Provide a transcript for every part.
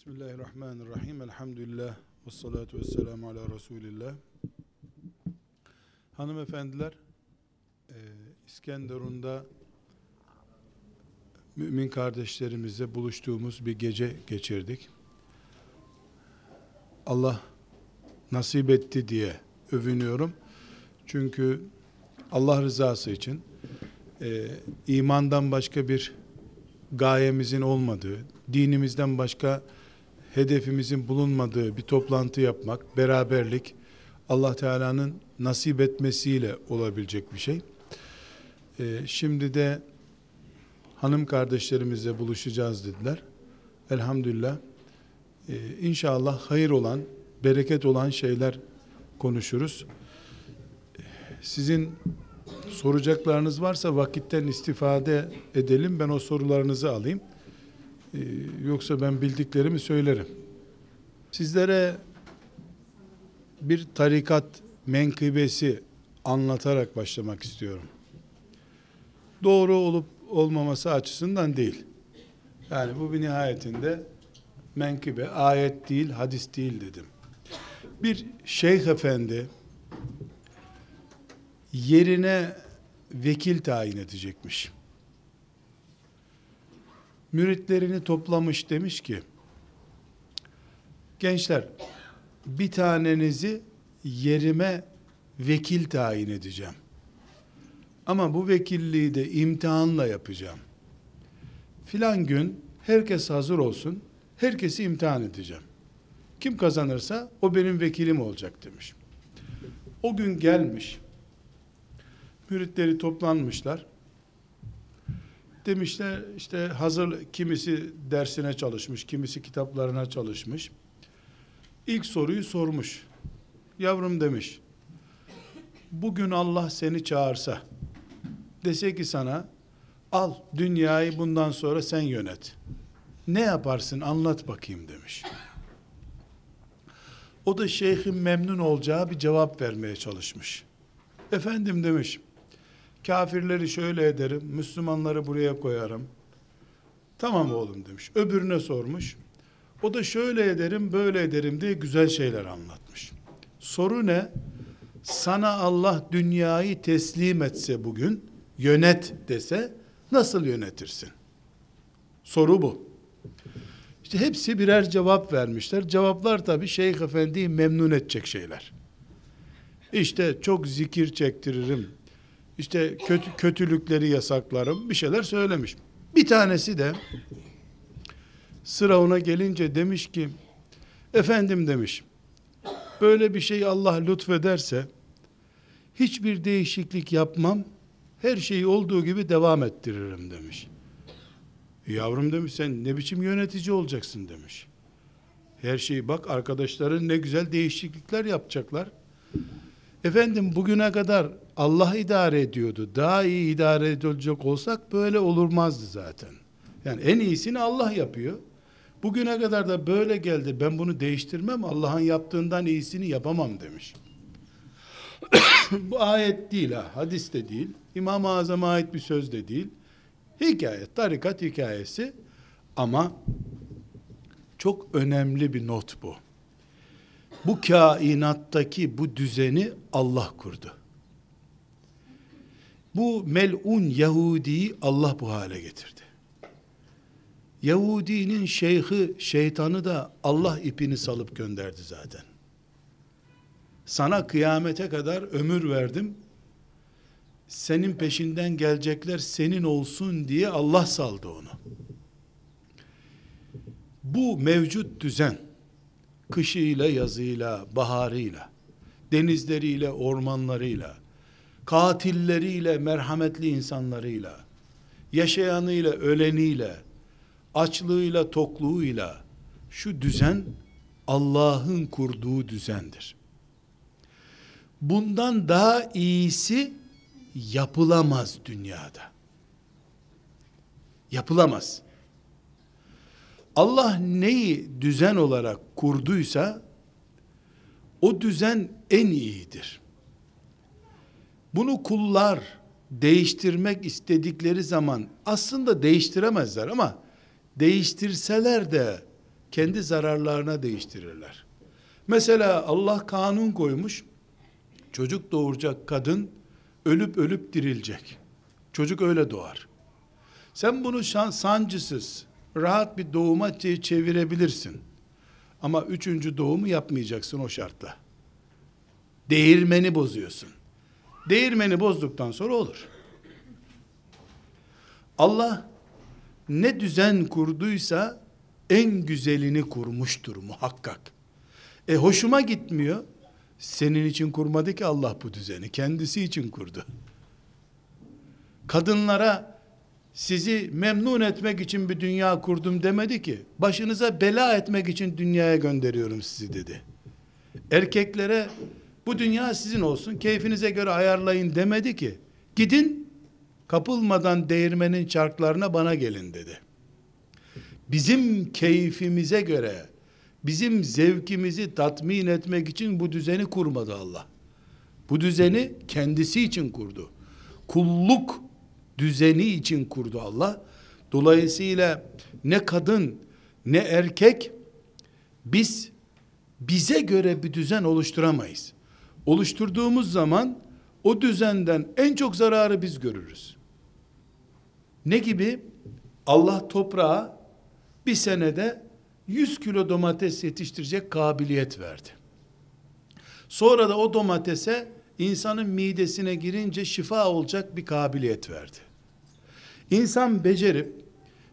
Bismillahirrahmanirrahim. Elhamdülillah. Ve salatu ve selamu ala Resulillah. Hanımefendiler, e, İskenderun'da mümin kardeşlerimizle buluştuğumuz bir gece geçirdik. Allah nasip etti diye övünüyorum. Çünkü Allah rızası için e, imandan başka bir gayemizin olmadığı, dinimizden başka hedefimizin bulunmadığı bir toplantı yapmak, beraberlik Allah Teala'nın nasip etmesiyle olabilecek bir şey. Ee, şimdi de hanım kardeşlerimizle buluşacağız dediler. Elhamdülillah. Ee, inşallah hayır olan, bereket olan şeyler konuşuruz. Sizin soracaklarınız varsa vakitten istifade edelim. Ben o sorularınızı alayım. Ee, yoksa ben bildiklerimi söylerim. Sizlere bir tarikat menkıbesi anlatarak başlamak istiyorum. Doğru olup olmaması açısından değil. Yani bu bir nihayetinde menkıbe, ayet değil, hadis değil dedim. Bir şeyh efendi yerine vekil tayin edecekmiş müritlerini toplamış demiş ki gençler bir tanenizi yerime vekil tayin edeceğim. Ama bu vekilliği de imtihanla yapacağım. Filan gün herkes hazır olsun. Herkesi imtihan edeceğim. Kim kazanırsa o benim vekilim olacak demiş. O gün gelmiş. Müritleri toplanmışlar demişler işte hazır kimisi dersine çalışmış, kimisi kitaplarına çalışmış. İlk soruyu sormuş. Yavrum demiş. Bugün Allah seni çağırsa dese ki sana al dünyayı bundan sonra sen yönet. Ne yaparsın anlat bakayım demiş. O da şeyhin memnun olacağı bir cevap vermeye çalışmış. Efendim demiş Kafirleri şöyle ederim, Müslümanları buraya koyarım. Tamam oğlum demiş. Öbürüne sormuş. O da şöyle ederim, böyle ederim diye güzel şeyler anlatmış. Soru ne? Sana Allah dünyayı teslim etse bugün, yönet dese, nasıl yönetirsin? Soru bu. İşte hepsi birer cevap vermişler. Cevaplar tabi Şeyh Efendi'yi memnun edecek şeyler. İşte çok zikir çektiririm, işte kötü, kötülükleri yasaklarım bir şeyler söylemiş. Bir tanesi de sıra ona gelince demiş ki efendim demiş böyle bir şey Allah lütfederse hiçbir değişiklik yapmam her şeyi olduğu gibi devam ettiririm demiş. Yavrum demiş sen ne biçim yönetici olacaksın demiş. Her şeyi bak arkadaşların ne güzel değişiklikler yapacaklar. Efendim bugüne kadar Allah idare ediyordu. Daha iyi idare edilecek olsak böyle olurmazdı zaten. Yani en iyisini Allah yapıyor. Bugüne kadar da böyle geldi. Ben bunu değiştirmem. Allah'ın yaptığından iyisini yapamam demiş. Bu ayet değil ha. Hadis de değil. İmam-ı Azam'a ait bir söz de değil. Hikaye, tarikat hikayesi. Ama çok önemli bir not bu. Bu kainattaki bu düzeni Allah kurdu. Bu melun Yahudi'yi Allah bu hale getirdi. Yahudinin şeyhi, şeytanı da Allah ipini salıp gönderdi zaten. Sana kıyamete kadar ömür verdim. Senin peşinden gelecekler senin olsun diye Allah saldı onu. Bu mevcut düzen, kışıyla, yazıyla, baharıyla, denizleriyle, ormanlarıyla, katilleriyle, merhametli insanlarıyla, yaşayanıyla, öleniyle, açlığıyla, tokluğuyla, şu düzen Allah'ın kurduğu düzendir. Bundan daha iyisi yapılamaz dünyada. Yapılamaz. Allah neyi düzen olarak kurduysa o düzen en iyidir. Bunu kullar değiştirmek istedikleri zaman aslında değiştiremezler ama değiştirseler de kendi zararlarına değiştirirler. Mesela Allah kanun koymuş. Çocuk doğuracak kadın ölüp ölüp dirilecek. Çocuk öyle doğar. Sen bunu şan, sancısız, rahat bir doğuma çevirebilirsin. Ama üçüncü doğumu yapmayacaksın o şartla. Değirmeni bozuyorsun. Değirmeni bozduktan sonra olur. Allah ne düzen kurduysa en güzelini kurmuştur muhakkak. E hoşuma gitmiyor. Senin için kurmadı ki Allah bu düzeni. Kendisi için kurdu. Kadınlara sizi memnun etmek için bir dünya kurdum demedi ki. Başınıza bela etmek için dünyaya gönderiyorum sizi dedi. Erkeklere bu dünya sizin olsun, keyfinize göre ayarlayın demedi ki. Gidin, kapılmadan değirmenin çarklarına bana gelin dedi. Bizim keyfimize göre, bizim zevkimizi tatmin etmek için bu düzeni kurmadı Allah. Bu düzeni kendisi için kurdu. Kulluk düzeni için kurdu Allah. Dolayısıyla ne kadın ne erkek biz bize göre bir düzen oluşturamayız. Oluşturduğumuz zaman o düzenden en çok zararı biz görürüz. Ne gibi? Allah toprağa bir senede 100 kilo domates yetiştirecek kabiliyet verdi. Sonra da o domatese insanın midesine girince şifa olacak bir kabiliyet verdi. İnsan becerip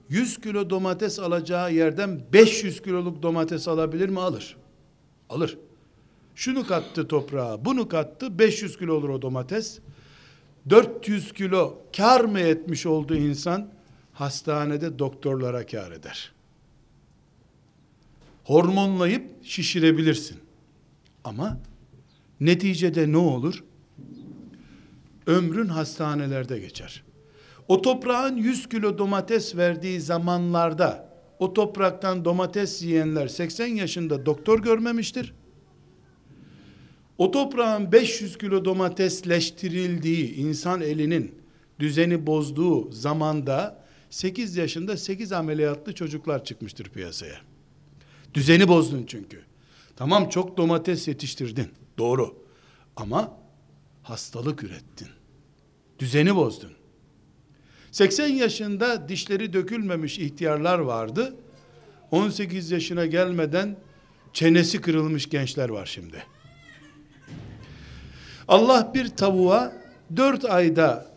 100 kilo domates alacağı yerden 500 kiloluk domates alabilir mi? Alır. Alır. Şunu kattı toprağa, bunu kattı, 500 kilo olur o domates. 400 kilo kar mı etmiş oldu insan? Hastanede doktorlara kar eder. Hormonlayıp şişirebilirsin. Ama neticede ne olur? Ömrün hastanelerde geçer. O toprağın 100 kilo domates verdiği zamanlarda o topraktan domates yiyenler 80 yaşında doktor görmemiştir. O toprağın 500 kilo domatesleştirildiği insan elinin düzeni bozduğu zamanda 8 yaşında 8 ameliyatlı çocuklar çıkmıştır piyasaya. Düzeni bozdun çünkü. Tamam çok domates yetiştirdin. Doğru. Ama hastalık ürettin. Düzeni bozdun. 80 yaşında dişleri dökülmemiş ihtiyarlar vardı. 18 yaşına gelmeden çenesi kırılmış gençler var şimdi. Allah bir tavuğa 4 ayda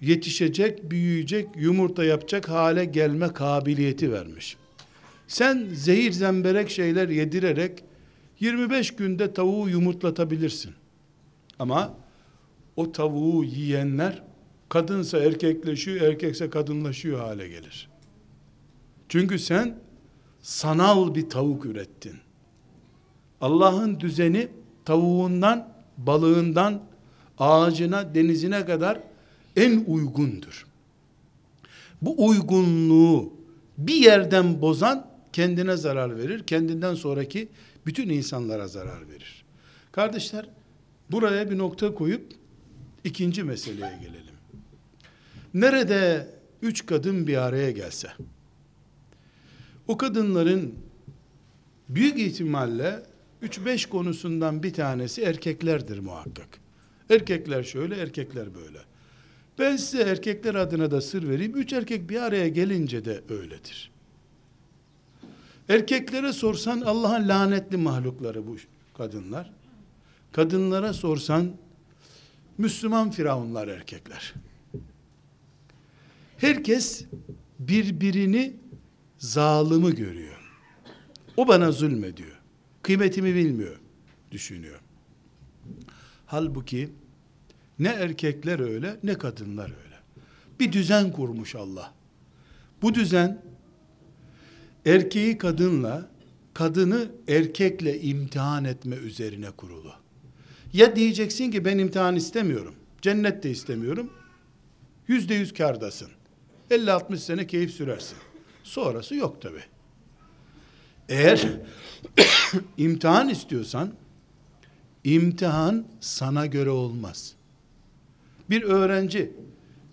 yetişecek, büyüyecek, yumurta yapacak hale gelme kabiliyeti vermiş. Sen zehir zemberek şeyler yedirerek 25 günde tavuğu yumurtlatabilirsin. Ama o tavuğu yiyenler kadınsa erkekleşiyor, erkekse kadınlaşıyor hale gelir. Çünkü sen sanal bir tavuk ürettin. Allah'ın düzeni tavuğundan, balığından, ağacına, denizine kadar en uygundur. Bu uygunluğu bir yerden bozan kendine zarar verir, kendinden sonraki bütün insanlara zarar verir. Kardeşler, buraya bir nokta koyup ikinci meseleye gelelim. Nerede üç kadın bir araya gelse, o kadınların büyük ihtimalle üç beş konusundan bir tanesi erkeklerdir muhakkak. Erkekler şöyle, erkekler böyle. Ben size erkekler adına da sır vereyim. Üç erkek bir araya gelince de öyledir. Erkeklere sorsan Allah'ın lanetli mahlukları bu kadınlar. Kadınlara sorsan Müslüman firavunlar erkekler. Herkes birbirini zalimi görüyor. O bana zulmediyor. Kıymetimi bilmiyor, düşünüyor. Halbuki ne erkekler öyle, ne kadınlar öyle. Bir düzen kurmuş Allah. Bu düzen erkeği kadınla, kadını erkekle imtihan etme üzerine kurulu. Ya diyeceksin ki ben imtihan istemiyorum, cennet de istemiyorum, yüzde yüz kardasın. 50-60 sene keyif sürersin. Sonrası yok tabi. Eğer imtihan istiyorsan, imtihan sana göre olmaz. Bir öğrenci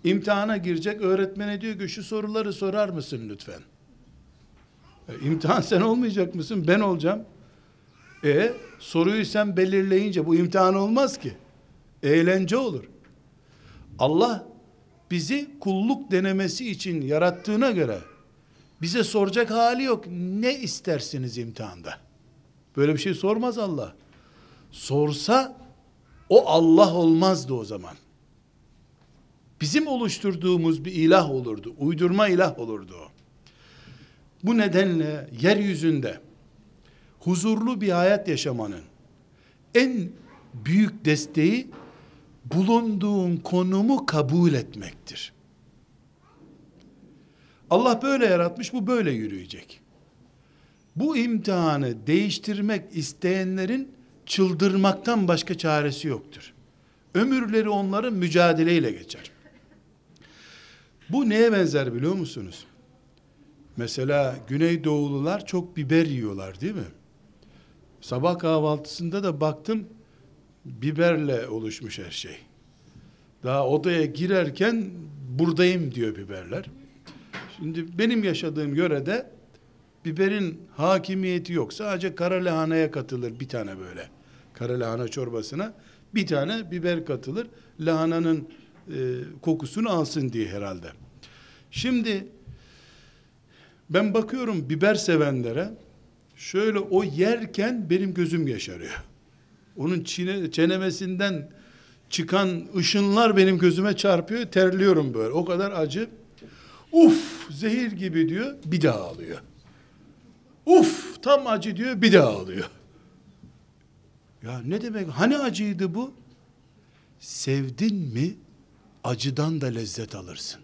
imtihana girecek, öğretmene diyor ki şu soruları sorar mısın lütfen? E, imtihan sen olmayacak mısın? Ben olacağım. E soruyu sen belirleyince bu imtihan olmaz ki. Eğlence olur. Allah bizi kulluk denemesi için yarattığına göre bize soracak hali yok. Ne istersiniz imtihanda? Böyle bir şey sormaz Allah. Sorsa o Allah olmazdı o zaman. Bizim oluşturduğumuz bir ilah olurdu. Uydurma ilah olurdu o. Bu nedenle yeryüzünde huzurlu bir hayat yaşamanın en büyük desteği bulunduğun konumu kabul etmektir. Allah böyle yaratmış, bu böyle yürüyecek. Bu imtihanı değiştirmek isteyenlerin çıldırmaktan başka çaresi yoktur. Ömürleri onların mücadeleyle geçer. Bu neye benzer biliyor musunuz? Mesela Güneydoğulular çok biber yiyorlar değil mi? Sabah kahvaltısında da baktım biberle oluşmuş her şey. Daha odaya girerken buradayım diyor biberler. Şimdi benim yaşadığım yörede biberin hakimiyeti yok. Sadece kara lahanaya katılır bir tane böyle. Kara lahana çorbasına bir tane biber katılır. Lahananın e, kokusunu alsın diye herhalde. Şimdi ben bakıyorum biber sevenlere şöyle o yerken benim gözüm yaşarıyor. Onun çine, çenemesinden çıkan ışınlar benim gözüme çarpıyor. Terliyorum böyle. O kadar acı. Uf zehir gibi diyor. Bir daha alıyor. Uf tam acı diyor. Bir daha alıyor. Ya ne demek? Hani acıydı bu? Sevdin mi acıdan da lezzet alırsın.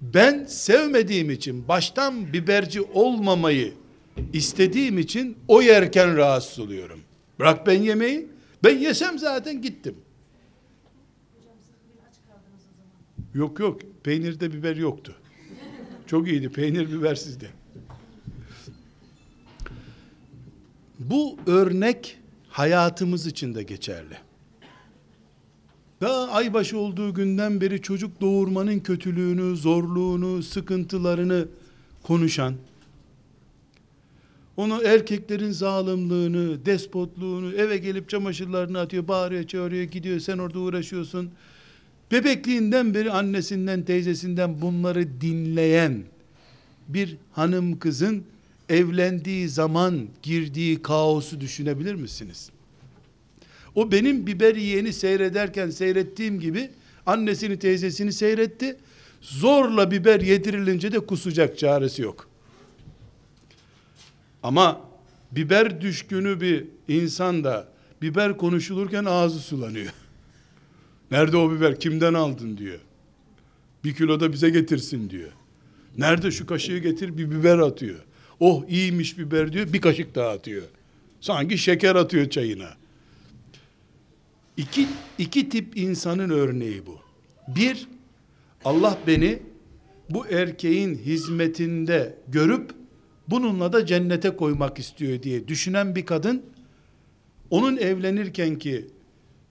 Ben sevmediğim için baştan biberci olmamayı istediğim için o yerken rahatsız oluyorum. Bırak ben yemeği. Ben yesem zaten gittim. Yok yok. Peynirde biber yoktu. Çok iyiydi. Peynir bibersizdi. Bu örnek hayatımız için de geçerli. Daha aybaşı olduğu günden beri çocuk doğurmanın kötülüğünü, zorluğunu, sıkıntılarını konuşan, onu erkeklerin zalimliğini, despotluğunu, eve gelip çamaşırlarını atıyor, bağırıyor, çağırıyor, gidiyor, sen orada uğraşıyorsun. Bebekliğinden beri annesinden, teyzesinden bunları dinleyen bir hanım kızın evlendiği zaman girdiği kaosu düşünebilir misiniz? O benim biber yiyeni seyrederken seyrettiğim gibi annesini teyzesini seyretti. Zorla biber yedirilince de kusacak çaresi yok. Ama biber düşkünü bir insan da biber konuşulurken ağzı sulanıyor. Nerede o biber? Kimden aldın diyor. Bir kilo da bize getirsin diyor. Nerede şu kaşığı getir bir biber atıyor. Oh iyiymiş biber diyor bir kaşık daha atıyor. Sanki şeker atıyor çayına. İki, iki tip insanın örneği bu. Bir, Allah beni bu erkeğin hizmetinde görüp bununla da cennete koymak istiyor diye düşünen bir kadın onun evlenirken ki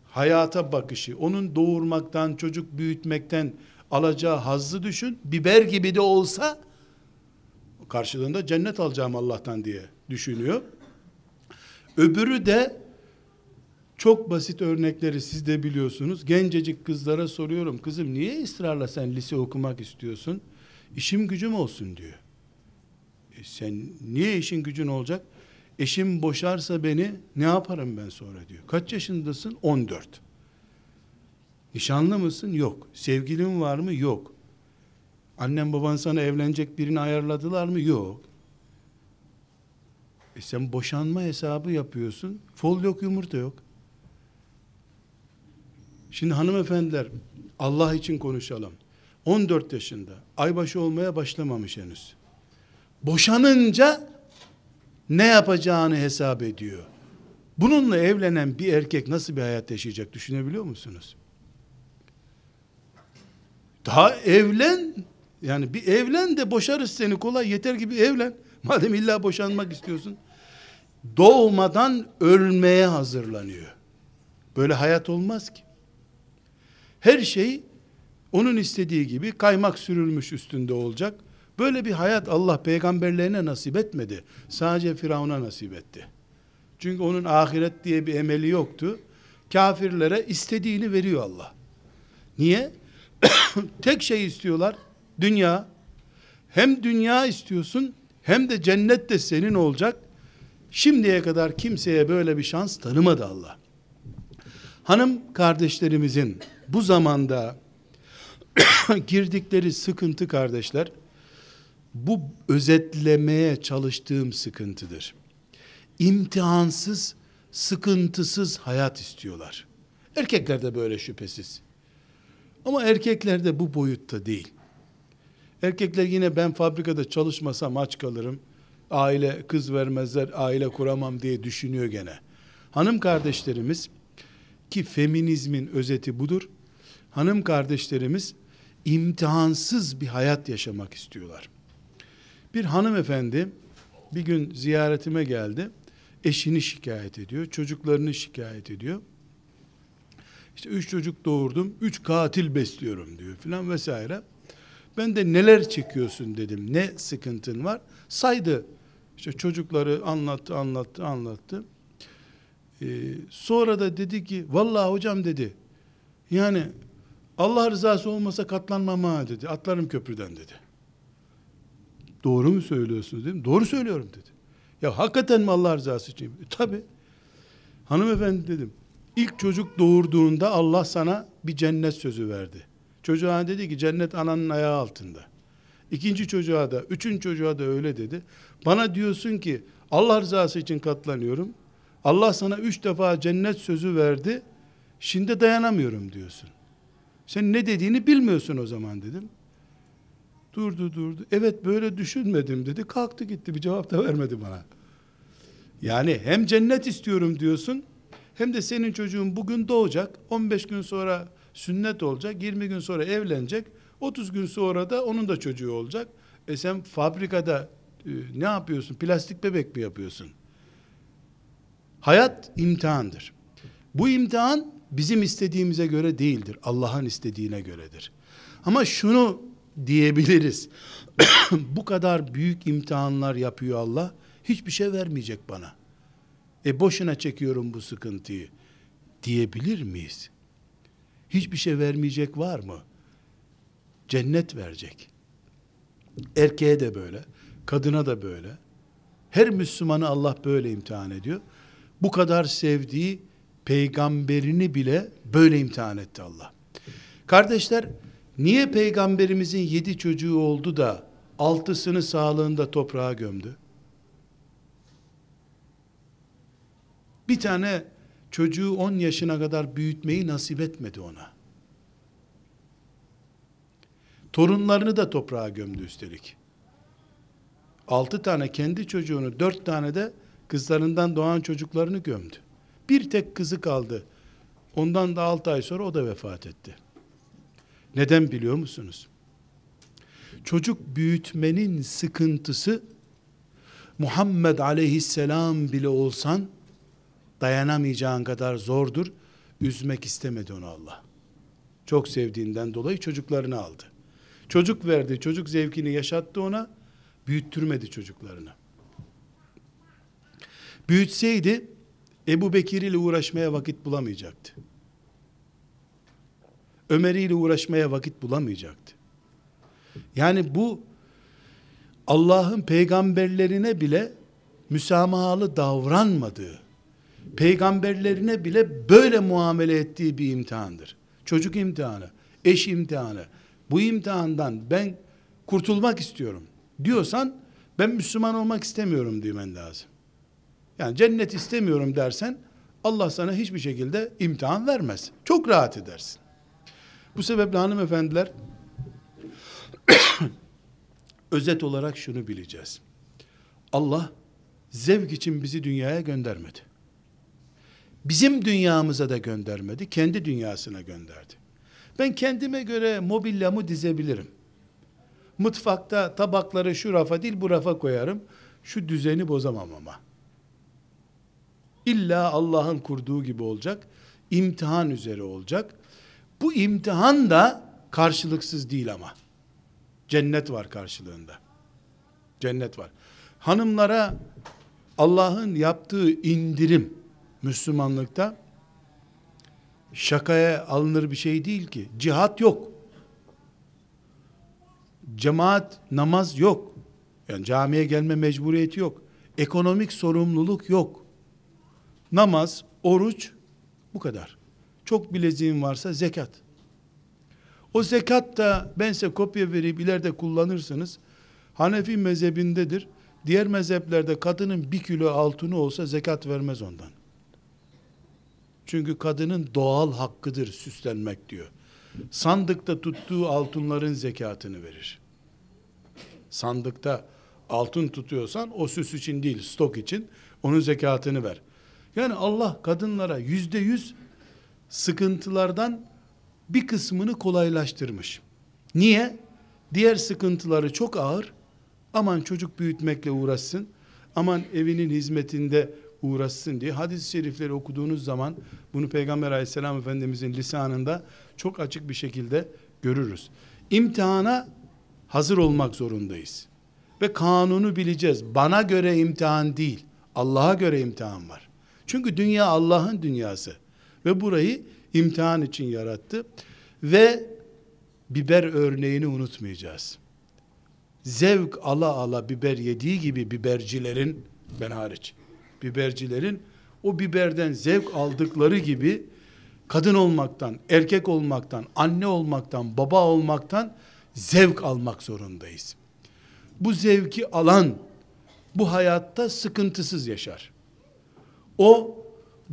hayata bakışı, onun doğurmaktan, çocuk büyütmekten alacağı hazzı düşün. Biber gibi de olsa karşılığında cennet alacağım Allah'tan diye düşünüyor. Öbürü de çok basit örnekleri siz de biliyorsunuz. Gencecik kızlara soruyorum. Kızım niye ısrarla sen lise okumak istiyorsun? İşim gücüm olsun diyor. Sen niye işin gücün olacak? Eşim boşarsa beni ne yaparım ben sonra diyor. Kaç yaşındasın? 14. Nişanlı mısın? Yok. Sevgilin var mı? Yok. Annem baban sana evlenecek birini ayarladılar mı? Yok. E sen boşanma hesabı yapıyorsun. Fol yok, yumurta yok. Şimdi hanımefendiler Allah için konuşalım. 14 yaşında aybaşı olmaya başlamamış henüz. Boşanınca ne yapacağını hesap ediyor. Bununla evlenen bir erkek nasıl bir hayat yaşayacak düşünebiliyor musunuz? Daha evlen yani bir evlen de boşarız seni kolay yeter gibi evlen. Madem illa boşanmak istiyorsun. Doğmadan ölmeye hazırlanıyor. Böyle hayat olmaz ki. Her şey onun istediği gibi kaymak sürülmüş üstünde olacak. Böyle bir hayat Allah peygamberlerine nasip etmedi. Sadece Firavun'a nasip etti. Çünkü onun ahiret diye bir emeli yoktu. Kafirlere istediğini veriyor Allah. Niye? Tek şey istiyorlar. Dünya. Hem dünya istiyorsun hem de cennet de senin olacak. Şimdiye kadar kimseye böyle bir şans tanımadı Allah. Hanım kardeşlerimizin bu zamanda girdikleri sıkıntı kardeşler, bu özetlemeye çalıştığım sıkıntıdır. İmtihansız, sıkıntısız hayat istiyorlar. Erkekler de böyle şüphesiz. Ama erkekler de bu boyutta değil. Erkekler yine ben fabrikada çalışmasam aç kalırım. Aile kız vermezler, aile kuramam diye düşünüyor gene. Hanım kardeşlerimiz ki feminizmin özeti budur. Hanım kardeşlerimiz imtihansız bir hayat yaşamak istiyorlar. Bir hanımefendi bir gün ziyaretime geldi. Eşini şikayet ediyor, çocuklarını şikayet ediyor. İşte üç çocuk doğurdum, üç katil besliyorum diyor filan vesaire. Ben de neler çekiyorsun dedim, ne sıkıntın var? Saydı. İşte çocukları anlattı, anlattı, anlattı. Ee, sonra da dedi ki, vallahi hocam dedi, yani Allah rızası olmasa katlanmam ha dedi, atlarım köprüden dedi. Doğru mu söylüyorsunuz dedim. Doğru söylüyorum dedi. Ya hakikaten mi Allah rızası için? E, Tabi. Hanımefendi dedim. İlk çocuk doğurduğunda Allah sana bir cennet sözü verdi. Çocuğa dedi ki cennet ananın ayağı altında. İkinci çocuğa da, üçüncü çocuğa da öyle dedi. Bana diyorsun ki Allah rızası için katlanıyorum. Allah sana üç defa cennet sözü verdi. Şimdi dayanamıyorum diyorsun. Sen ne dediğini bilmiyorsun o zaman dedim. Durdu durdu. Evet böyle düşünmedim dedi. Kalktı gitti bir cevap da vermedi bana. Yani hem cennet istiyorum diyorsun hem de senin çocuğun bugün doğacak. 15 gün sonra sünnet olacak. 20 gün sonra evlenecek. 30 gün sonra da onun da çocuğu olacak. E sen fabrikada e, ne yapıyorsun? Plastik bebek mi yapıyorsun? Hayat imtihandır. Bu imtihan bizim istediğimize göre değildir. Allah'ın istediğine göredir. Ama şunu diyebiliriz. Bu kadar büyük imtihanlar yapıyor Allah. Hiçbir şey vermeyecek bana. E boşuna çekiyorum bu sıkıntıyı diyebilir miyiz? Hiçbir şey vermeyecek var mı? Cennet verecek. Erkeğe de böyle, kadına da böyle. Her Müslümanı Allah böyle imtihan ediyor. Bu kadar sevdiği peygamberini bile böyle imtihan etti Allah. Kardeşler, niye peygamberimizin yedi çocuğu oldu da altısını sağlığında toprağa gömdü? Bir tane çocuğu 10 yaşına kadar büyütmeyi nasip etmedi ona. Torunlarını da toprağa gömdü üstelik. Altı tane kendi çocuğunu, dört tane de kızlarından doğan çocuklarını gömdü. Bir tek kızı kaldı. Ondan da altı ay sonra o da vefat etti. Neden biliyor musunuz? Çocuk büyütmenin sıkıntısı Muhammed aleyhisselam bile olsan dayanamayacağın kadar zordur. Üzmek istemedi onu Allah. Çok sevdiğinden dolayı çocuklarını aldı. Çocuk verdi, çocuk zevkini yaşattı ona, büyüttürmedi çocuklarını. Büyütseydi, Ebu Bekir ile uğraşmaya vakit bulamayacaktı. Ömer ile uğraşmaya vakit bulamayacaktı. Yani bu Allah'ın peygamberlerine bile müsamahalı davranmadığı, peygamberlerine bile böyle muamele ettiği bir imtihandır. Çocuk imtihanı, eş imtihanı. Bu imtihandan ben kurtulmak istiyorum diyorsan ben Müslüman olmak istemiyorum demen lazım. Yani cennet istemiyorum dersen Allah sana hiçbir şekilde imtihan vermez. Çok rahat edersin. Bu sebeple hanımefendiler özet olarak şunu bileceğiz. Allah zevk için bizi dünyaya göndermedi. Bizim dünyamıza da göndermedi, kendi dünyasına gönderdi. Ben kendime göre mobilyamı dizebilirim. Mutfakta tabakları şu rafa değil bu rafa koyarım. Şu düzeni bozamam ama. İlla Allah'ın kurduğu gibi olacak. İmtihan üzere olacak. Bu imtihan da karşılıksız değil ama. Cennet var karşılığında. Cennet var. Hanımlara Allah'ın yaptığı indirim Müslümanlıkta şakaya alınır bir şey değil ki. Cihat yok. Cemaat namaz yok. Yani camiye gelme mecburiyeti yok. Ekonomik sorumluluk yok. Namaz, oruç bu kadar. Çok bileziğin varsa zekat. O zekat da ben size kopya verip ileride kullanırsınız. Hanefi mezhebindedir. Diğer mezheplerde kadının bir kilo altını olsa zekat vermez ondan. Çünkü kadının doğal hakkıdır süslenmek diyor. Sandıkta tuttuğu altınların zekatını verir. Sandıkta altın tutuyorsan o süs için değil stok için onun zekatını ver. Yani Allah kadınlara yüzde yüz sıkıntılardan bir kısmını kolaylaştırmış. Niye? Diğer sıkıntıları çok ağır. Aman çocuk büyütmekle uğraşsın. Aman evinin hizmetinde uğraşsın diye hadis-i şerifleri okuduğunuz zaman bunu Peygamber aleyhisselam efendimizin lisanında çok açık bir şekilde görürüz. İmtihana hazır olmak zorundayız. Ve kanunu bileceğiz. Bana göre imtihan değil. Allah'a göre imtihan var. Çünkü dünya Allah'ın dünyası. Ve burayı imtihan için yarattı. Ve biber örneğini unutmayacağız. Zevk ala ala biber yediği gibi bibercilerin, ben hariç, bibercilerin o biberden zevk aldıkları gibi kadın olmaktan, erkek olmaktan, anne olmaktan, baba olmaktan zevk almak zorundayız. Bu zevki alan bu hayatta sıkıntısız yaşar. O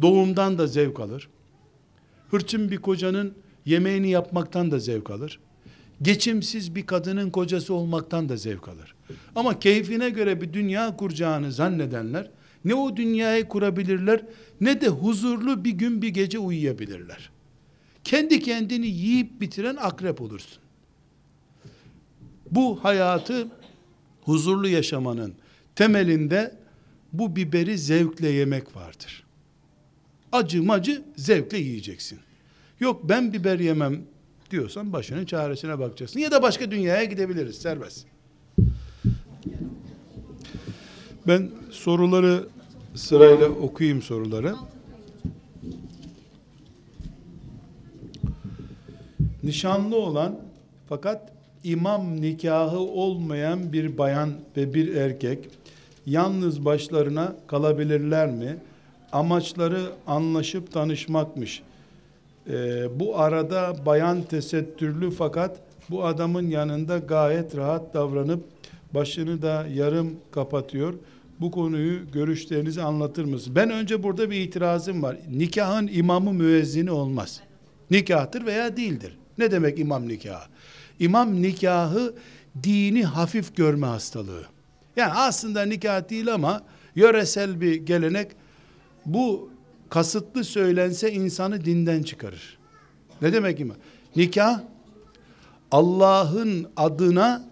doğumdan da zevk alır. Hırçın bir kocanın yemeğini yapmaktan da zevk alır. Geçimsiz bir kadının kocası olmaktan da zevk alır. Ama keyfine göre bir dünya kuracağını zannedenler ne o dünyayı kurabilirler ne de huzurlu bir gün bir gece uyuyabilirler. Kendi kendini yiyip bitiren akrep olursun. Bu hayatı huzurlu yaşamanın temelinde bu biberi zevkle yemek vardır. Acı macı zevkle yiyeceksin. Yok ben biber yemem diyorsan başının çaresine bakacaksın. Ya da başka dünyaya gidebiliriz serbest. Ben soruları sırayla okuyayım soruları. Nişanlı olan fakat imam nikahı olmayan bir bayan ve bir erkek yalnız başlarına kalabilirler mi? Amaçları anlaşıp tanışmakmış. Ee, bu arada bayan tesettürlü fakat bu adamın yanında gayet rahat davranıp başını da yarım kapatıyor. Bu konuyu görüşlerinizi anlatır mısınız? Ben önce burada bir itirazım var. Nikahın imamı müezzini olmaz. Nikahtır veya değildir. Ne demek imam nikahı? İmam nikahı dini hafif görme hastalığı. Yani aslında nikah değil ama yöresel bir gelenek bu kasıtlı söylense insanı dinden çıkarır. Ne demek imam? Nikah Allah'ın adına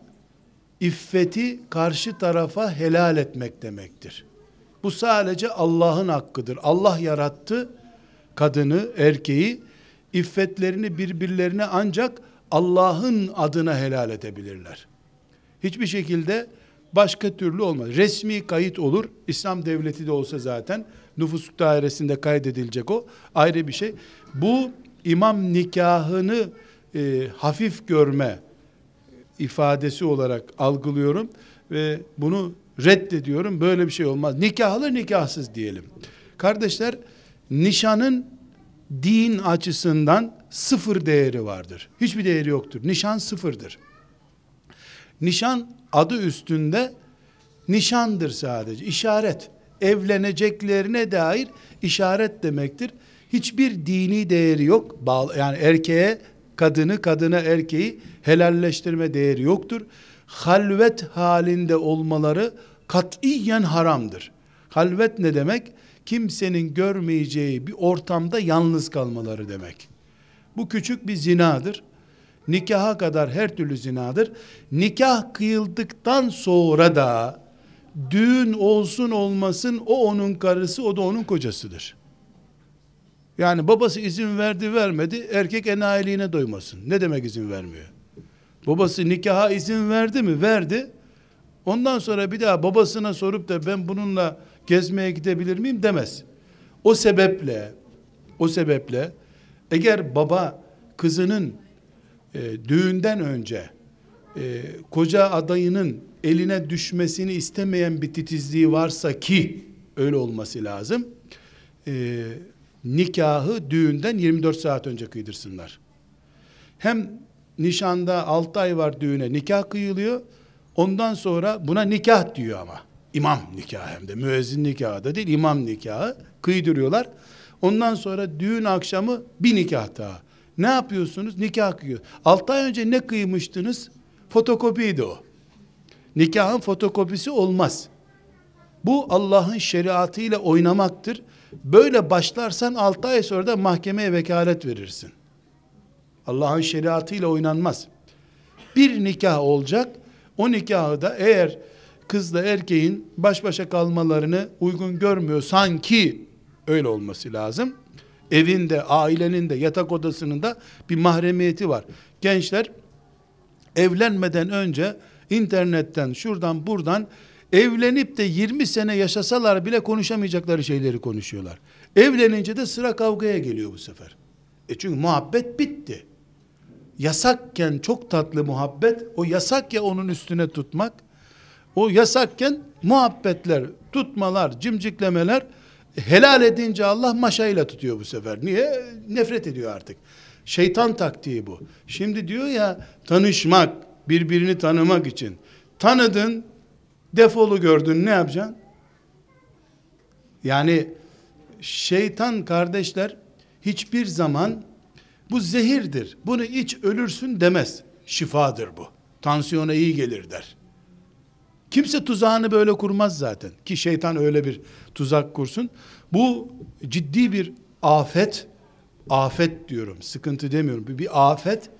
iffeti karşı tarafa helal etmek demektir. Bu sadece Allah'ın hakkıdır. Allah yarattı kadını, erkeği, iffetlerini birbirlerine ancak Allah'ın adına helal edebilirler. Hiçbir şekilde başka türlü olmaz. Resmi kayıt olur. İslam devleti de olsa zaten nüfus dairesinde kaydedilecek o. Ayrı bir şey. Bu imam nikahını e, hafif görme ifadesi olarak algılıyorum ve bunu reddediyorum. Böyle bir şey olmaz. Nikahlı nikahsız diyelim. Kardeşler nişanın din açısından sıfır değeri vardır. Hiçbir değeri yoktur. Nişan sıfırdır. Nişan adı üstünde nişandır sadece. İşaret. Evleneceklerine dair işaret demektir. Hiçbir dini değeri yok. Yani erkeğe kadını, kadına erkeği helalleştirme değeri yoktur. Halvet halinde olmaları katiyen haramdır. Halvet ne demek? Kimsenin görmeyeceği bir ortamda yalnız kalmaları demek. Bu küçük bir zinadır. Nikaha kadar her türlü zinadır. Nikah kıyıldıktan sonra da düğün olsun olmasın o onun karısı o da onun kocasıdır. Yani babası izin verdi vermedi erkek enayiliğine doymasın. Ne demek izin vermiyor? Babası nikaha izin verdi mi? Verdi. Ondan sonra bir daha babasına sorup da ben bununla gezmeye gidebilir miyim demez. O sebeple o sebeple eğer baba kızının e, düğünden önce e, koca adayının eline düşmesini istemeyen bir titizliği varsa ki öyle olması lazım. E, nikahı düğünden 24 saat önce kıydırsınlar. Hem nişanda 6 ay var düğüne nikah kıyılıyor. Ondan sonra buna nikah diyor ama. İmam nikahı hem de müezzin nikahı da değil imam nikahı kıydırıyorlar. Ondan sonra düğün akşamı bir nikah daha. Ne yapıyorsunuz? Nikah kıyıyor. 6 ay önce ne kıymıştınız? Fotokopiydi o. Nikahın fotokopisi olmaz. Bu Allah'ın şeriatıyla oynamaktır. Böyle başlarsan 6 ay sonra da mahkemeye vekalet verirsin. Allah'ın şeriatıyla oynanmaz. Bir nikah olacak. O nikahı da eğer kızla erkeğin baş başa kalmalarını uygun görmüyor sanki öyle olması lazım. Evinde, ailenin de, yatak odasının da bir mahremiyeti var. Gençler evlenmeden önce internetten, şuradan, buradan evlenip de 20 sene yaşasalar bile konuşamayacakları şeyleri konuşuyorlar. Evlenince de sıra kavgaya geliyor bu sefer. E çünkü muhabbet bitti. Yasakken çok tatlı muhabbet, o yasak ya onun üstüne tutmak. O yasakken muhabbetler, tutmalar, cimciklemeler helal edince Allah maşayla tutuyor bu sefer. Niye? Nefret ediyor artık. Şeytan taktiği bu. Şimdi diyor ya tanışmak, birbirini tanımak için. Tanıdın, defolu gördün ne yapacaksın? Yani şeytan kardeşler hiçbir zaman bu zehirdir. Bunu iç ölürsün demez. Şifadır bu. Tansiyona iyi gelir der. Kimse tuzağını böyle kurmaz zaten. Ki şeytan öyle bir tuzak kursun. Bu ciddi bir afet. Afet diyorum. Sıkıntı demiyorum. Bir, bir afet.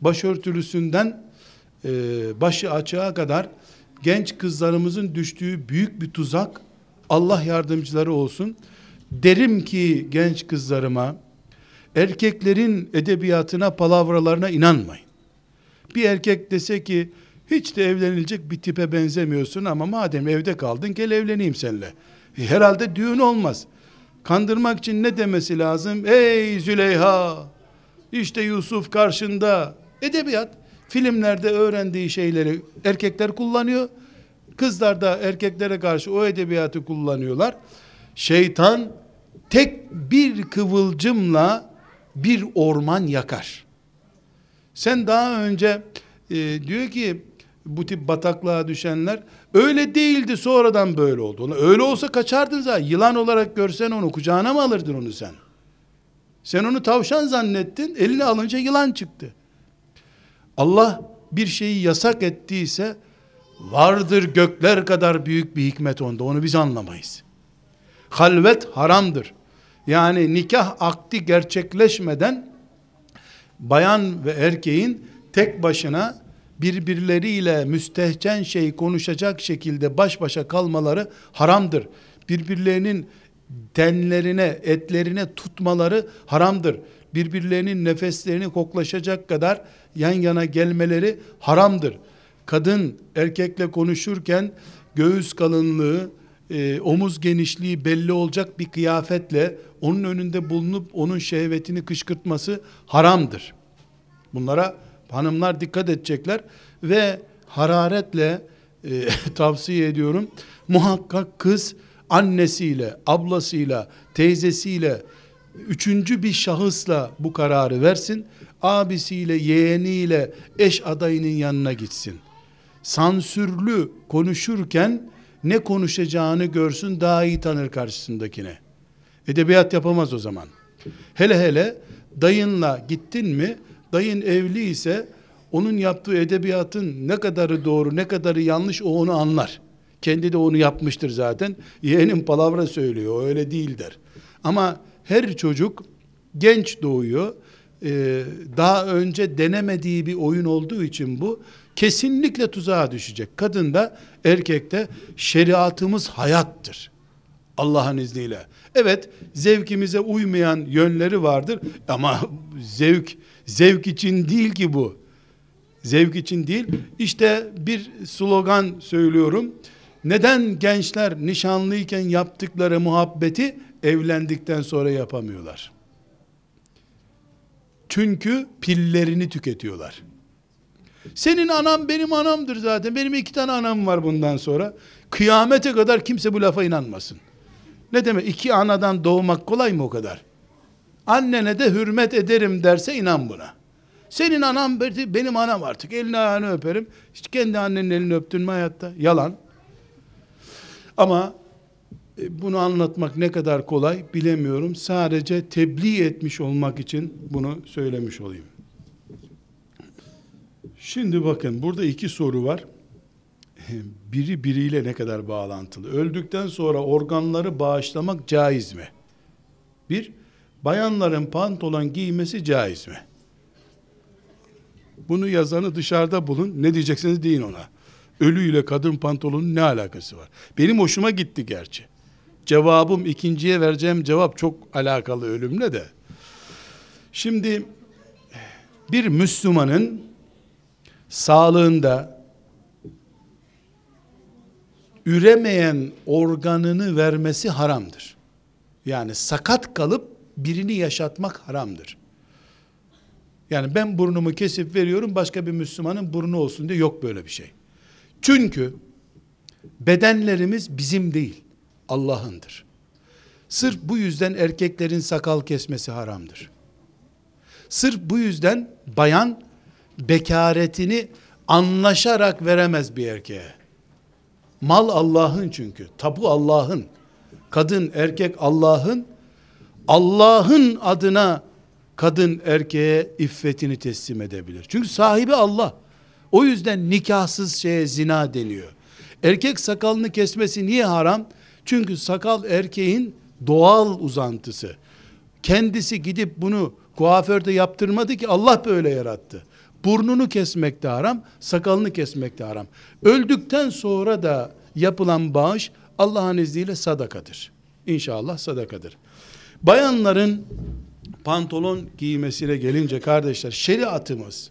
Başörtülüsünden e, başı açığa kadar genç kızlarımızın düştüğü büyük bir tuzak. Allah yardımcıları olsun. Derim ki genç kızlarıma erkeklerin edebiyatına, palavralarına inanmayın. Bir erkek dese ki hiç de evlenilecek bir tipe benzemiyorsun ama madem evde kaldın gel evleneyim seninle. E, herhalde düğün olmaz. Kandırmak için ne demesi lazım? Ey Züleyha! İşte Yusuf karşında. Edebiyat. Filmlerde öğrendiği şeyleri erkekler kullanıyor. Kızlar da erkeklere karşı o edebiyatı kullanıyorlar. Şeytan tek bir kıvılcımla bir orman yakar. Sen daha önce e, diyor ki bu tip bataklığa düşenler öyle değildi sonradan böyle oldu. Öyle olsa kaçardın zaten. Yılan olarak görsen onu kucağına mı alırdın onu sen? Sen onu tavşan zannettin. Eline alınca yılan çıktı. Allah bir şeyi yasak ettiyse vardır gökler kadar büyük bir hikmet onda. Onu biz anlamayız. Halvet haramdır. Yani nikah akdi gerçekleşmeden bayan ve erkeğin tek başına birbirleriyle müstehcen şey konuşacak şekilde baş başa kalmaları haramdır. Birbirlerinin tenlerine, etlerine tutmaları haramdır. Birbirlerinin nefeslerini koklaşacak kadar yan yana gelmeleri haramdır. Kadın erkekle konuşurken göğüs kalınlığı, e, omuz genişliği belli olacak bir kıyafetle onun önünde bulunup onun şehvetini kışkırtması haramdır. Bunlara hanımlar dikkat edecekler ve hararetle e, tavsiye ediyorum. Muhakkak kız annesiyle, ablasıyla, teyzesiyle, üçüncü bir şahısla bu kararı versin. Abisiyle, yeğeniyle, eş adayının yanına gitsin. Sansürlü konuşurken ne konuşacağını görsün daha iyi tanır karşısındakine. Edebiyat yapamaz o zaman. Hele hele dayınla gittin mi dayın evli ise onun yaptığı edebiyatın ne kadarı doğru ne kadarı yanlış o onu anlar. Kendi de onu yapmıştır zaten. Yeğenim palavra söylüyor öyle değil der. Ama her çocuk genç doğuyor. Ee, daha önce denemediği bir oyun olduğu için bu kesinlikle tuzağa düşecek. Kadın da erkek de şeriatımız hayattır. Allah'ın izniyle. Evet zevkimize uymayan yönleri vardır ama zevk zevk için değil ki bu. Zevk için değil. İşte bir slogan söylüyorum. Neden gençler nişanlıyken yaptıkları muhabbeti evlendikten sonra yapamıyorlar? Çünkü pillerini tüketiyorlar. Senin anam benim anamdır zaten. Benim iki tane anam var bundan sonra. Kıyamete kadar kimse bu lafa inanmasın. Ne demek? İki anadan doğmak kolay mı o kadar? Annene de hürmet ederim derse inan buna. Senin anam benim anam artık. Elini ayağını öperim. Hiç kendi annenin elini öptün mü hayatta? Yalan. Ama e, bunu anlatmak ne kadar kolay bilemiyorum. Sadece tebliğ etmiş olmak için bunu söylemiş olayım. Şimdi bakın burada iki soru var. Biri biriyle ne kadar bağlantılı. Öldükten sonra organları bağışlamak caiz mi? Bir, bayanların pantolon giymesi caiz mi? Bunu yazanı dışarıda bulun. Ne diyeceksiniz deyin ona. Ölüyle kadın pantolonun ne alakası var? Benim hoşuma gitti gerçi. Cevabım ikinciye vereceğim cevap çok alakalı ölümle de. Şimdi bir Müslümanın sağlığında üremeyen organını vermesi haramdır. Yani sakat kalıp birini yaşatmak haramdır. Yani ben burnumu kesip veriyorum başka bir Müslümanın burnu olsun diye yok böyle bir şey. Çünkü bedenlerimiz bizim değil, Allah'ındır. Sırf bu yüzden erkeklerin sakal kesmesi haramdır. Sırf bu yüzden bayan bekaretini anlaşarak veremez bir erkeğe. Mal Allah'ın çünkü. Tapu Allah'ın. Kadın, erkek Allah'ın. Allah'ın adına kadın erkeğe iffetini teslim edebilir. Çünkü sahibi Allah. O yüzden nikahsız şeye zina deniyor. Erkek sakalını kesmesi niye haram? Çünkü sakal erkeğin doğal uzantısı. Kendisi gidip bunu kuaförde yaptırmadı ki Allah böyle yarattı. Burnunu kesmek de haram, sakalını kesmek de haram. Öldükten sonra da yapılan bağış Allah'ın izniyle sadakadır. İnşallah sadakadır. Bayanların pantolon giymesine gelince kardeşler şeriatımız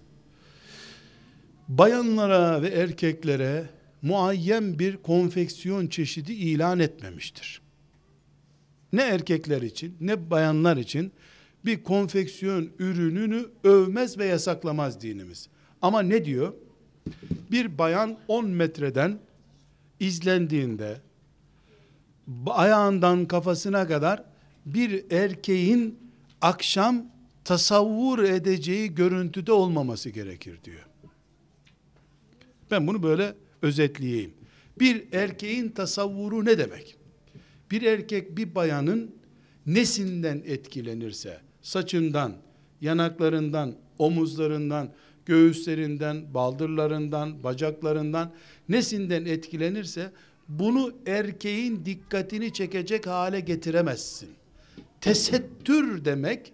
bayanlara ve erkeklere muayyen bir konfeksiyon çeşidi ilan etmemiştir. Ne erkekler için ne bayanlar için bir konfeksiyon ürününü övmez ve yasaklamaz dinimiz. Ama ne diyor? Bir bayan 10 metreden izlendiğinde ayağından kafasına kadar bir erkeğin akşam tasavvur edeceği görüntüde olmaması gerekir diyor. Ben bunu böyle özetleyeyim. Bir erkeğin tasavvuru ne demek? Bir erkek bir bayanın nesinden etkilenirse, saçından, yanaklarından, omuzlarından, göğüslerinden, baldırlarından, bacaklarından nesinden etkilenirse bunu erkeğin dikkatini çekecek hale getiremezsin. Tesettür demek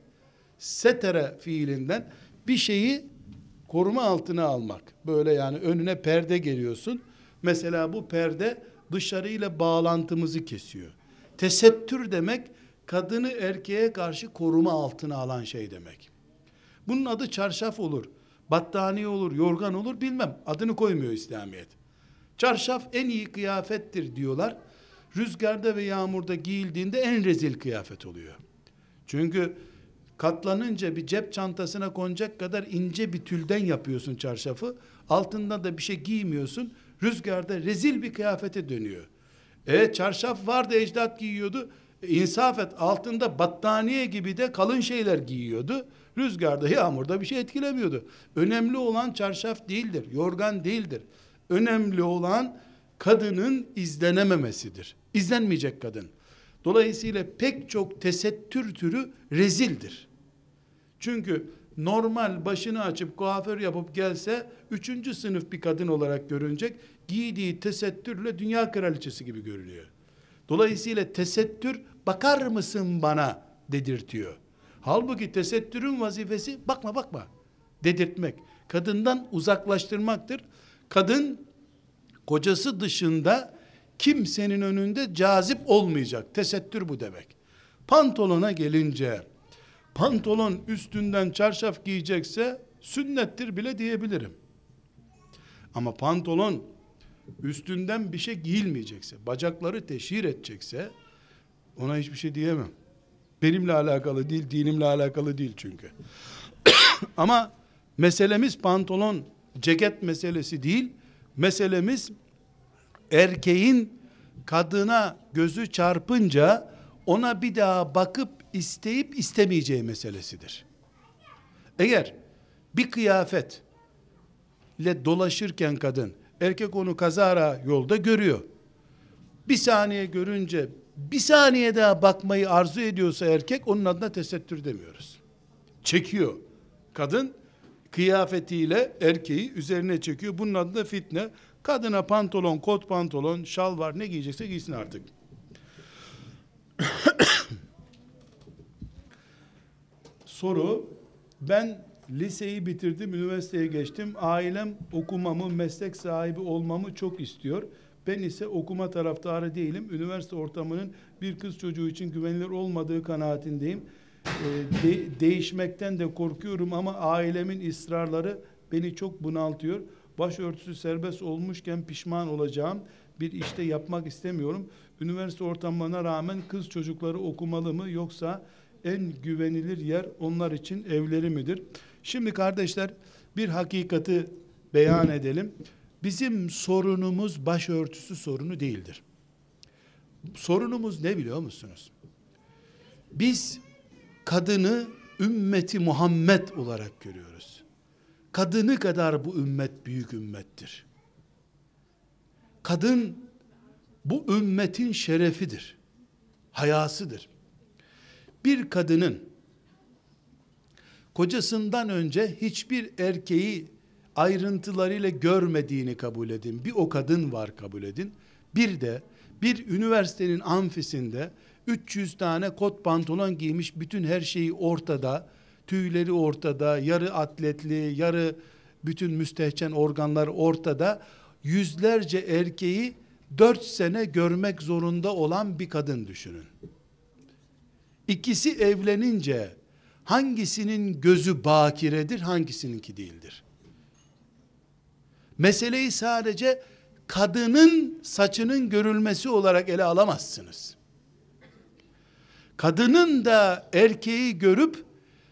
setere fiilinden bir şeyi koruma altına almak. Böyle yani önüne perde geliyorsun. Mesela bu perde dışarıyla bağlantımızı kesiyor. Tesettür demek kadını erkeğe karşı koruma altına alan şey demek. Bunun adı çarşaf olur, battaniye olur, yorgan olur bilmem. Adını koymuyor İslamiyet. Çarşaf en iyi kıyafettir diyorlar. Rüzgarda ve yağmurda giyildiğinde en rezil kıyafet oluyor. Çünkü katlanınca bir cep çantasına konacak kadar ince bir tülden yapıyorsun çarşafı. Altında da bir şey giymiyorsun. Rüzgarda rezil bir kıyafete dönüyor. E çarşaf vardı ecdat giyiyordu. E, insaf et altında battaniye gibi de kalın şeyler giyiyordu. Rüzgarda yağmurda bir şey etkilemiyordu. Önemli olan çarşaf değildir. Yorgan değildir. Önemli olan kadının izlenememesidir. İzlenmeyecek kadın. Dolayısıyla pek çok tesettür türü rezildir. Çünkü normal başını açıp kuaför yapıp gelse üçüncü sınıf bir kadın olarak görünecek. Giydiği tesettürle dünya kraliçesi gibi görünüyor. Dolayısıyla tesettür bakar mısın bana dedirtiyor. Halbuki tesettürün vazifesi bakma bakma dedirtmek. Kadından uzaklaştırmaktır. Kadın kocası dışında kimsenin önünde cazip olmayacak. Tesettür bu demek. Pantolona gelince pantolon üstünden çarşaf giyecekse sünnettir bile diyebilirim. Ama pantolon üstünden bir şey giyilmeyecekse, bacakları teşhir edecekse ona hiçbir şey diyemem. Benimle alakalı değil, dinimle alakalı değil çünkü. Ama meselemiz pantolon, ceket meselesi değil. Meselemiz erkeğin kadına gözü çarpınca ona bir daha bakıp isteyip istemeyeceği meselesidir. Eğer bir kıyafet ile dolaşırken kadın erkek onu kazara yolda görüyor. Bir saniye görünce bir saniye daha bakmayı arzu ediyorsa erkek onun adına tesettür demiyoruz. Çekiyor. Kadın kıyafetiyle erkeği üzerine çekiyor. Bunun adı da fitne. Kadına pantolon, kot pantolon, şal var ne giyecekse giysin artık. Soru ben liseyi bitirdim, üniversiteye geçtim. Ailem okumamı, meslek sahibi olmamı çok istiyor. Ben ise okuma taraftarı değilim. Üniversite ortamının bir kız çocuğu için güvenilir olmadığı kanaatindeyim. Ee, de, değişmekten de korkuyorum ama ailemin ısrarları beni çok bunaltıyor. Başörtüsü serbest olmuşken pişman olacağım. Bir işte yapmak istemiyorum. Üniversite ortamına rağmen kız çocukları okumalı mı yoksa en güvenilir yer onlar için evleri midir? Şimdi kardeşler bir hakikati beyan edelim. Bizim sorunumuz başörtüsü sorunu değildir. Sorunumuz ne biliyor musunuz? Biz kadını ümmeti Muhammed olarak görüyoruz. Kadını kadar bu ümmet büyük ümmettir. Kadın bu ümmetin şerefidir. Hayasıdır. Bir kadının kocasından önce hiçbir erkeği ayrıntılarıyla görmediğini kabul edin. Bir o kadın var kabul edin. Bir de bir üniversitenin amfisinde 300 tane kot pantolon giymiş bütün her şeyi ortada, tüyleri ortada, yarı atletli, yarı bütün müstehcen organlar ortada. Yüzlerce erkeği dört sene görmek zorunda olan bir kadın düşünün. İkisi evlenince hangisinin gözü bakiredir, hangisininki değildir? Meseleyi sadece kadının saçının görülmesi olarak ele alamazsınız. Kadının da erkeği görüp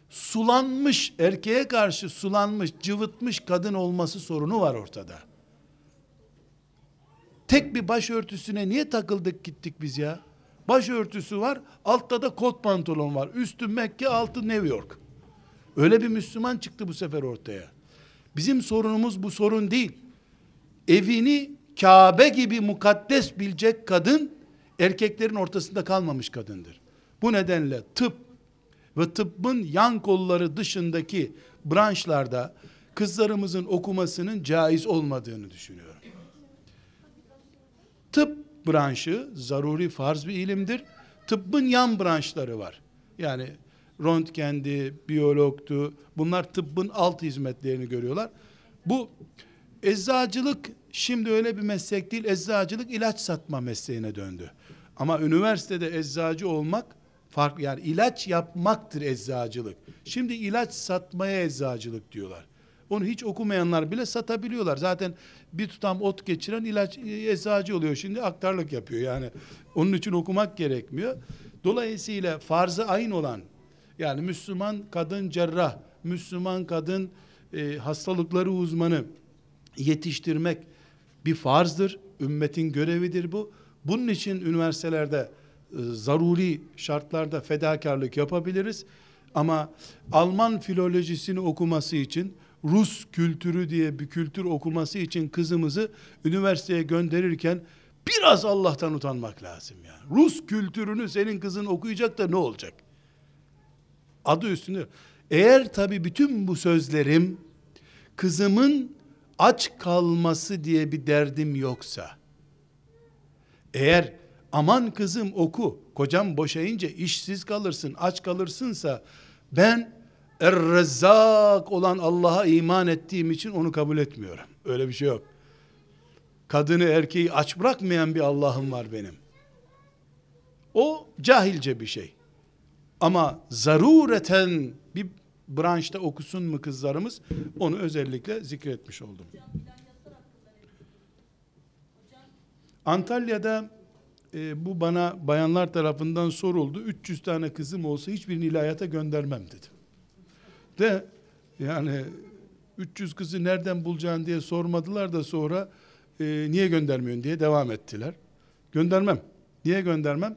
sulanmış, erkeğe karşı sulanmış, cıvıtmış kadın olması sorunu var ortada. Tek bir başörtüsüne niye takıldık gittik biz ya? Başörtüsü var, altta da kot pantolon var. Üstü Mekke, altı New York. Öyle bir Müslüman çıktı bu sefer ortaya. Bizim sorunumuz bu sorun değil. Evini Kabe gibi mukaddes bilecek kadın erkeklerin ortasında kalmamış kadındır. Bu nedenle tıp ve tıbbın yan kolları dışındaki branşlarda kızlarımızın okumasının caiz olmadığını düşünüyorum. Tıp branşı zaruri farz bir ilimdir. Tıbbın yan branşları var. Yani röntgendi, biyologtu. Bunlar tıbbın alt hizmetlerini görüyorlar. Bu eczacılık şimdi öyle bir meslek değil. Eczacılık ilaç satma mesleğine döndü. Ama üniversitede eczacı olmak farklı. Yani ilaç yapmaktır eczacılık. Şimdi ilaç satmaya eczacılık diyorlar. Onu hiç okumayanlar bile satabiliyorlar. Zaten bir tutam ot geçiren ilaç eczacı oluyor. Şimdi aktarlık yapıyor. Yani onun için okumak gerekmiyor. Dolayısıyla farzı ayın olan yani Müslüman kadın cerrah, Müslüman kadın e, hastalıkları uzmanı yetiştirmek bir farzdır. Ümmetin görevidir bu. Bunun için üniversitelerde e, zaruri şartlarda fedakarlık yapabiliriz. Ama Alman filolojisini okuması için Rus kültürü diye bir kültür okuması için kızımızı üniversiteye gönderirken biraz Allah'tan utanmak lazım yani. Rus kültürünü senin kızın okuyacak da ne olacak? Adı üstünde. Eğer tabi bütün bu sözlerim kızımın aç kalması diye bir derdim yoksa eğer aman kızım oku kocam boşayınca işsiz kalırsın aç kalırsınsa ben Er-Rezzak olan Allah'a iman ettiğim için onu kabul etmiyorum. Öyle bir şey yok. Kadını erkeği aç bırakmayan bir Allah'ım var benim. O cahilce bir şey. Ama zarureten bir branşta okusun mu kızlarımız onu özellikle zikretmiş oldum. Antalya'da e, bu bana bayanlar tarafından soruldu. 300 tane kızım olsa hiçbirini ilahiyata göndermem dedi. De yani 300 kızı nereden bulacaksın diye sormadılar da sonra e, niye göndermiyorsun diye devam ettiler. Göndermem. Niye göndermem?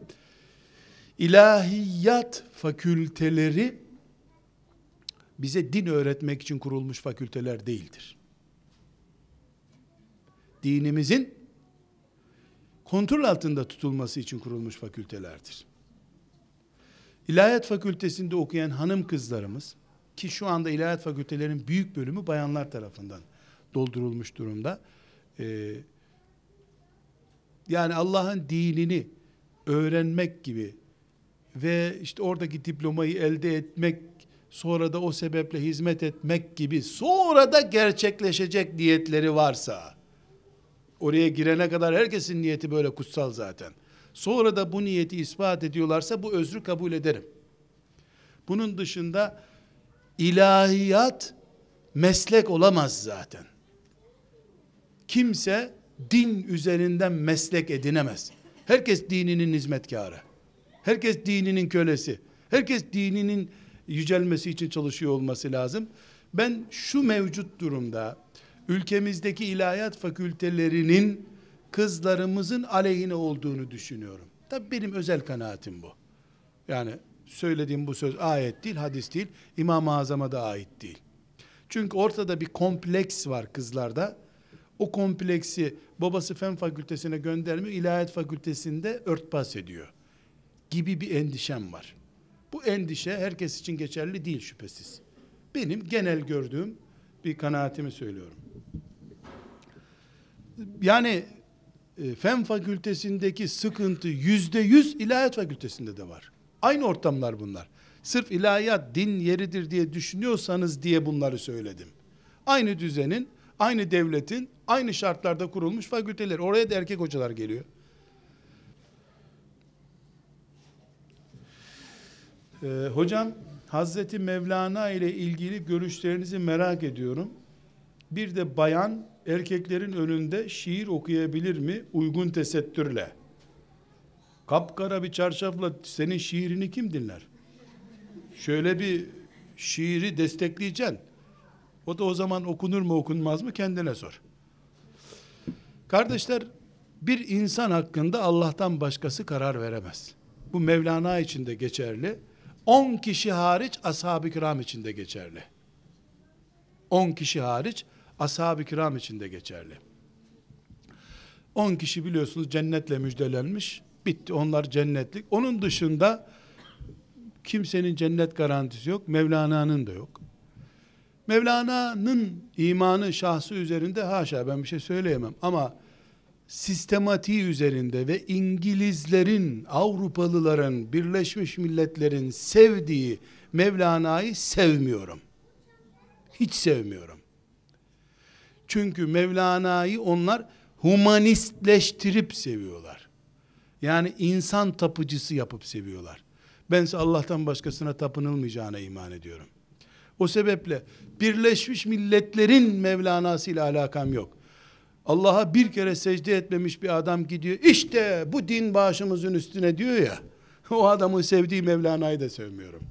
İlahiyat fakülteleri bize din öğretmek için kurulmuş fakülteler değildir. Dinimizin kontrol altında tutulması için kurulmuş fakültelerdir. İlahiyat fakültesinde okuyan hanım kızlarımız ki şu anda ilahiyat fakültelerin büyük bölümü bayanlar tarafından doldurulmuş durumda. Ee, yani Allah'ın dinini öğrenmek gibi ve işte oradaki diplomayı elde etmek sonra da o sebeple hizmet etmek gibi sonra da gerçekleşecek niyetleri varsa oraya girene kadar herkesin niyeti böyle kutsal zaten. Sonra da bu niyeti ispat ediyorlarsa bu özrü kabul ederim. Bunun dışında ilahiyat meslek olamaz zaten. Kimse din üzerinden meslek edinemez. Herkes dininin hizmetkarı. Herkes dininin kölesi. Herkes dininin yücelmesi için çalışıyor olması lazım. Ben şu mevcut durumda ülkemizdeki ilahiyat fakültelerinin kızlarımızın aleyhine olduğunu düşünüyorum. Tabi benim özel kanaatim bu. Yani söylediğim bu söz ayet değil, hadis değil, İmam-ı Azam'a da ait değil. Çünkü ortada bir kompleks var kızlarda. O kompleksi babası fen fakültesine göndermiyor, ilahiyat fakültesinde örtbas ediyor. Gibi bir endişem var. Bu endişe herkes için geçerli değil şüphesiz. Benim genel gördüğüm bir kanaatimi söylüyorum. Yani e, fen fakültesindeki sıkıntı yüzde yüz ilahiyat fakültesinde de var. Aynı ortamlar bunlar. Sırf ilahiyat din yeridir diye düşünüyorsanız diye bunları söyledim. Aynı düzenin, aynı devletin, aynı şartlarda kurulmuş fakülteler. Oraya da erkek hocalar geliyor. Ee, hocam Hazreti Mevlana ile ilgili görüşlerinizi merak ediyorum. Bir de bayan erkeklerin önünde şiir okuyabilir mi uygun tesettürle? Kapkara bir çarşafla senin şiirini kim dinler? Şöyle bir şiiri destekleyeceksin. O da o zaman okunur mu okunmaz mı kendine sor. Kardeşler bir insan hakkında Allah'tan başkası karar veremez. Bu Mevlana için de geçerli. 10 kişi hariç ashab-ı kiram için de geçerli. 10 kişi hariç ashab-ı kiram için de geçerli. 10 kişi biliyorsunuz cennetle müjdelenmiş. Bitti onlar cennetlik. Onun dışında kimsenin cennet garantisi yok. Mevlana'nın da yok. Mevlana'nın imanı şahsı üzerinde haşa ben bir şey söyleyemem ama sistematiği üzerinde ve İngilizlerin, Avrupalıların, Birleşmiş Milletler'in sevdiği Mevlana'yı sevmiyorum. Hiç sevmiyorum. Çünkü Mevlana'yı onlar humanistleştirip seviyorlar. Yani insan tapıcısı yapıp seviyorlar. Bense Allah'tan başkasına tapınılmayacağına iman ediyorum. O sebeple Birleşmiş Milletler'in Mevlana'sı ile alakam yok. Allah'a bir kere secde etmemiş bir adam gidiyor. İşte bu din başımızın üstüne diyor ya. O adamın sevdiği Mevlana'yı da sevmiyorum.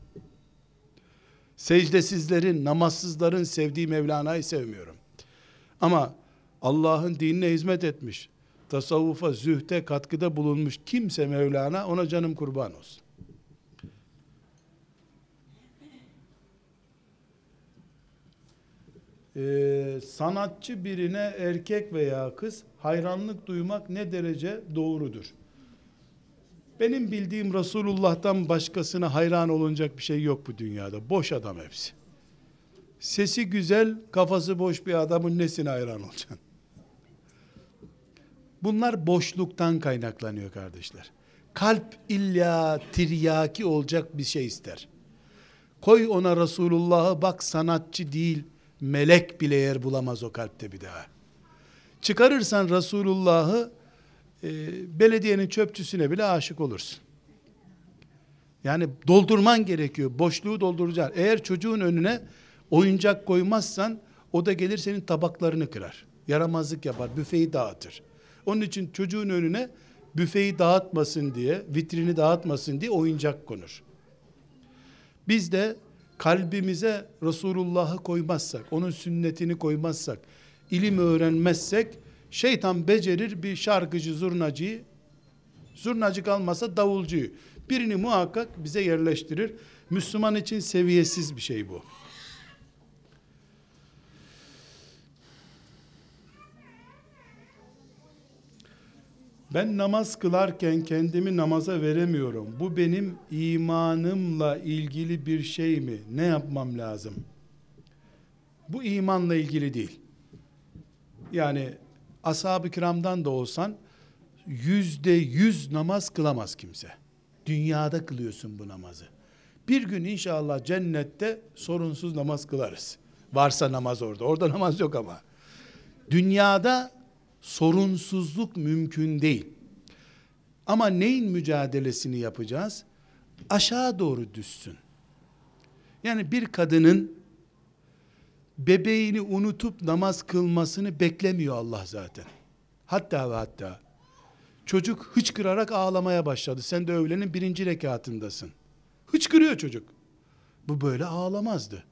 Secdesizlerin, namazsızların sevdiği Mevlana'yı sevmiyorum. Ama Allah'ın dinine hizmet etmiş, tasavvufa, zühte katkıda bulunmuş kimse Mevlana ona canım kurban olsun. Ee, sanatçı birine erkek veya kız hayranlık duymak ne derece doğrudur? Benim bildiğim Resulullah'tan başkasına hayran olunacak bir şey yok bu dünyada. Boş adam hepsi. Sesi güzel, kafası boş bir adamın nesine hayran olacaksın? Bunlar boşluktan kaynaklanıyor kardeşler. Kalp illa tiryaki olacak bir şey ister. Koy ona Resulullah'ı bak sanatçı değil, melek bile yer bulamaz o kalpte bir daha. Çıkarırsan Resulullah'ı e, belediyenin çöpçüsüne bile aşık olursun. Yani doldurman gerekiyor. Boşluğu dolduracaksın. Eğer çocuğun önüne oyuncak koymazsan o da gelir senin tabaklarını kırar. Yaramazlık yapar, büfeyi dağıtır. Onun için çocuğun önüne büfeyi dağıtmasın diye, vitrini dağıtmasın diye oyuncak konur. Biz de kalbimize Resulullah'ı koymazsak, onun sünnetini koymazsak, ilim öğrenmezsek, şeytan becerir bir şarkıcı, zurnacıyı, zurnacı kalmasa davulcuyu, birini muhakkak bize yerleştirir. Müslüman için seviyesiz bir şey bu. Ben namaz kılarken kendimi namaza veremiyorum. Bu benim imanımla ilgili bir şey mi? Ne yapmam lazım? Bu imanla ilgili değil. Yani ashab-ı kiramdan da olsan yüzde yüz namaz kılamaz kimse. Dünyada kılıyorsun bu namazı. Bir gün inşallah cennette sorunsuz namaz kılarız. Varsa namaz orada. Orada namaz yok ama. Dünyada sorunsuzluk mümkün değil. Ama neyin mücadelesini yapacağız? Aşağı doğru düşsün. Yani bir kadının bebeğini unutup namaz kılmasını beklemiyor Allah zaten. Hatta ve hatta çocuk hıçkırarak ağlamaya başladı. Sen de öğlenin birinci rekatındasın. Hıçkırıyor çocuk. Bu böyle ağlamazdı.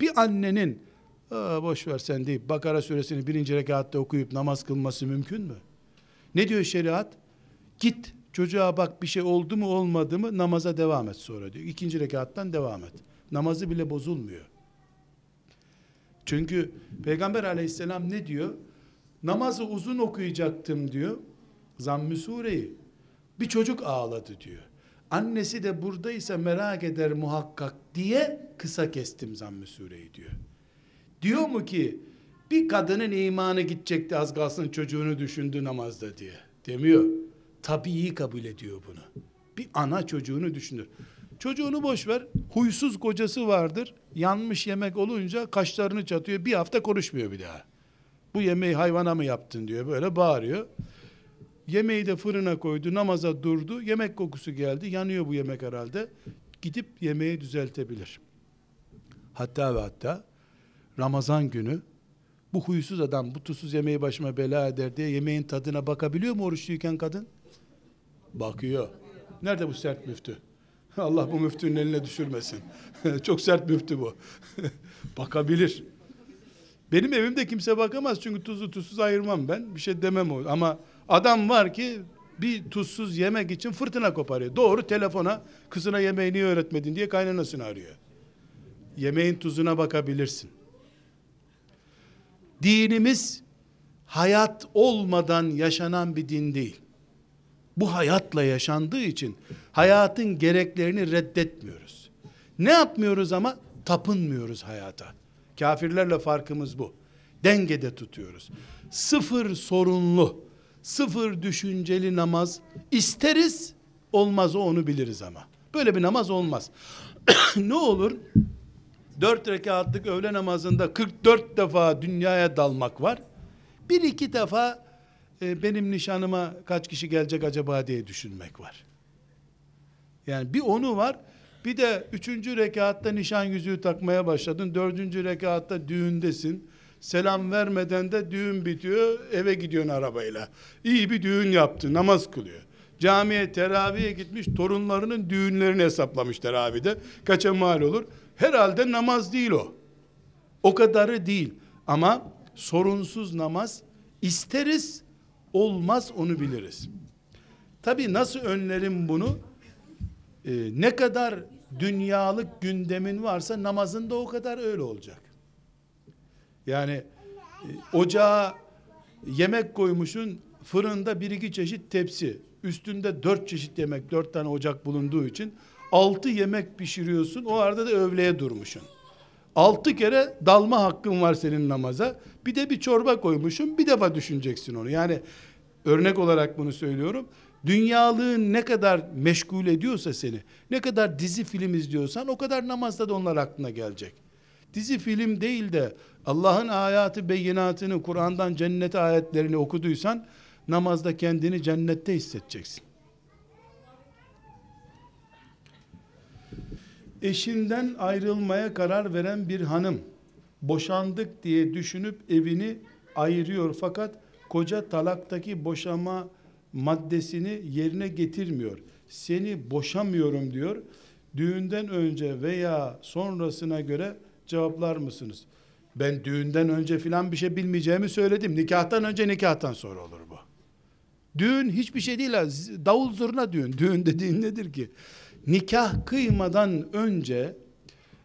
Bir annenin Aa, boş ver sen deyip Bakara suresini birinci rekatta okuyup namaz kılması mümkün mü? Ne diyor şeriat? Git çocuğa bak bir şey oldu mu olmadı mı namaza devam et sonra diyor. İkinci rekattan devam et. Namazı bile bozulmuyor. Çünkü Peygamber aleyhisselam ne diyor? Namazı uzun okuyacaktım diyor. Zamm-ı sureyi. Bir çocuk ağladı diyor. Annesi de buradaysa merak eder muhakkak diye kısa kestim zamm-ı sureyi diyor. Diyor mu ki bir kadının imanı gidecekti az kalsın çocuğunu düşündü namazda diye. Demiyor. Tabii kabul ediyor bunu. Bir ana çocuğunu düşünür. Çocuğunu boş ver. Huysuz kocası vardır. Yanmış yemek olunca kaşlarını çatıyor. Bir hafta konuşmuyor bir daha. Bu yemeği hayvana mı yaptın diyor. Böyle bağırıyor. Yemeği de fırına koydu. Namaza durdu. Yemek kokusu geldi. Yanıyor bu yemek herhalde. Gidip yemeği düzeltebilir. Hatta ve hatta Ramazan günü bu huysuz adam bu tuzsuz yemeği başıma bela eder diye yemeğin tadına bakabiliyor mu oruçluyken kadın? Bakıyor. Nerede bu sert müftü? Allah bu müftünün eline düşürmesin. Çok sert müftü bu. Bakabilir. Benim evimde kimse bakamaz çünkü tuzlu tuzsuz ayırmam ben. Bir şey demem o. Ama adam var ki bir tuzsuz yemek için fırtına koparıyor. Doğru telefona kızına yemeği niye öğretmedin diye kaynanasını arıyor. Yemeğin tuzuna bakabilirsin. Dinimiz hayat olmadan yaşanan bir din değil. Bu hayatla yaşandığı için hayatın gereklerini reddetmiyoruz. Ne yapmıyoruz ama tapınmıyoruz hayata. Kafirlerle farkımız bu. Dengede tutuyoruz. Sıfır sorunlu, sıfır düşünceli namaz isteriz, olmaz o onu biliriz ama. Böyle bir namaz olmaz. ne olur? Dört rekatlık öğle namazında 44 defa dünyaya dalmak var. Bir iki defa e, benim nişanıma kaç kişi gelecek acaba diye düşünmek var. Yani bir onu var. Bir de üçüncü rekatta nişan yüzüğü takmaya başladın. Dördüncü rekatta düğündesin. Selam vermeden de düğün bitiyor. Eve gidiyorsun arabayla. İyi bir düğün yaptı. Namaz kılıyor. Camiye teraviye gitmiş. Torunlarının düğünlerini hesaplamış teravide. Kaça mal olur? Herhalde namaz değil o. O kadarı değil. Ama sorunsuz namaz isteriz, olmaz onu biliriz. Tabi nasıl önlerim bunu? Ee, ne kadar dünyalık gündemin varsa namazın da o kadar öyle olacak. Yani e, ocağa yemek koymuşun fırında bir iki çeşit tepsi üstünde dört çeşit yemek dört tane ocak bulunduğu için altı yemek pişiriyorsun o arada da övleye durmuşsun. Altı kere dalma hakkın var senin namaza. Bir de bir çorba koymuşsun bir defa düşüneceksin onu. Yani örnek olarak bunu söylüyorum. Dünyalığın ne kadar meşgul ediyorsa seni, ne kadar dizi film izliyorsan o kadar namazda da onlar aklına gelecek. Dizi film değil de Allah'ın ayatı beyinatını, Kur'an'dan cennet ayetlerini okuduysan namazda kendini cennette hissedeceksin. Eşinden ayrılmaya karar veren bir hanım boşandık diye düşünüp evini ayırıyor fakat koca talaktaki boşama maddesini yerine getirmiyor. Seni boşamıyorum diyor. Düğünden önce veya sonrasına göre cevaplar mısınız? Ben düğünden önce filan bir şey bilmeyeceğimi söyledim. Nikahtan önce nikahtan sonra olur bu. Düğün hiçbir şey değil. Davul zurna düğün. Düğün dediğin nedir ki? Nikah kıymadan önce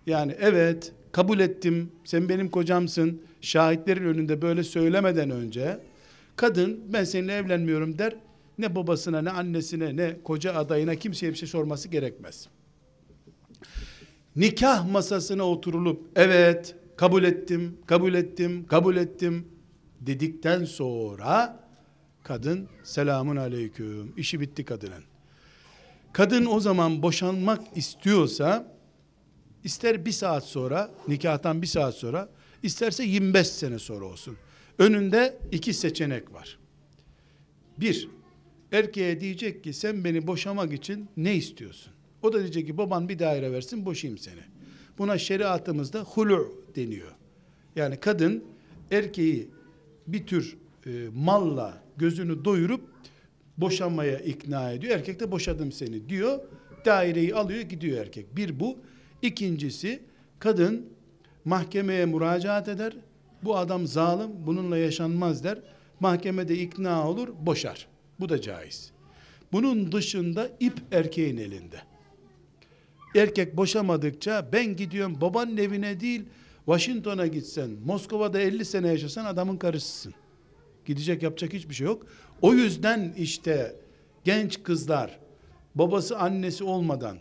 yani evet kabul ettim sen benim kocamsın şahitlerin önünde böyle söylemeden önce kadın ben seninle evlenmiyorum der ne babasına ne annesine ne koca adayına kimseye bir şey sorması gerekmez. Nikah masasına oturulup evet kabul ettim, kabul ettim, kabul ettim dedikten sonra kadın selamun aleyküm işi bitti kadının. Kadın o zaman boşanmak istiyorsa ister bir saat sonra nikahtan bir saat sonra isterse 25 sene sonra olsun. Önünde iki seçenek var. Bir, erkeğe diyecek ki sen beni boşamak için ne istiyorsun? O da diyecek ki baban bir daire versin boşayayım seni. Buna şeriatımızda hulu deniyor. Yani kadın erkeği bir tür e, malla gözünü doyurup boşanmaya ikna ediyor. Erkek de boşadım seni diyor. Daireyi alıyor gidiyor erkek. Bir bu. İkincisi kadın mahkemeye müracaat eder. Bu adam zalim bununla yaşanmaz der. Mahkemede ikna olur boşar. Bu da caiz. Bunun dışında ip erkeğin elinde. Erkek boşamadıkça ben gidiyorum babanın evine değil Washington'a gitsen, Moskova'da 50 sene yaşasan adamın karısısın. Gidecek yapacak hiçbir şey yok. O yüzden işte genç kızlar babası annesi olmadan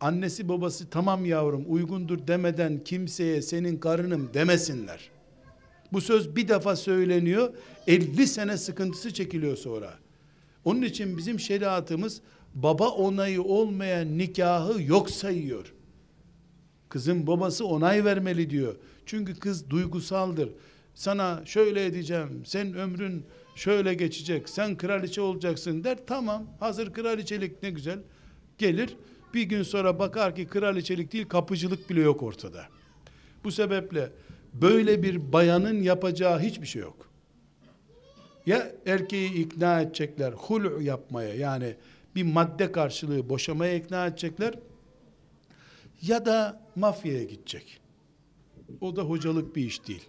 annesi babası tamam yavrum uygundur demeden kimseye senin karınım demesinler. Bu söz bir defa söyleniyor 50 sene sıkıntısı çekiliyor sonra. Onun için bizim şeriatımız baba onayı olmayan nikahı yok sayıyor. Kızın babası onay vermeli diyor. Çünkü kız duygusaldır. Sana şöyle edeceğim, sen ömrün şöyle geçecek, sen kraliçe olacaksın der. Tamam, hazır kraliçelik ne güzel. Gelir, bir gün sonra bakar ki kraliçelik değil, kapıcılık bile yok ortada. Bu sebeple böyle bir bayanın yapacağı hiçbir şey yok. Ya erkeği ikna edecekler, hul yapmaya yani bir madde karşılığı boşamaya ikna edecekler ya da mafyaya gidecek. O da hocalık bir iş değil.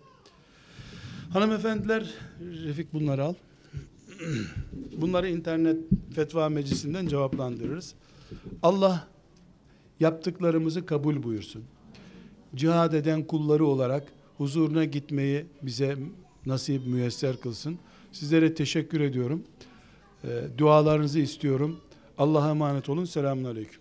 Hanımefendiler, Refik bunları al. Bunları internet fetva meclisinden cevaplandırırız. Allah yaptıklarımızı kabul buyursun. Cihad eden kulları olarak huzuruna gitmeyi bize nasip müyesser kılsın. Sizlere teşekkür ediyorum. E, dualarınızı istiyorum. Allah'a emanet olun. Selamun Aleyküm.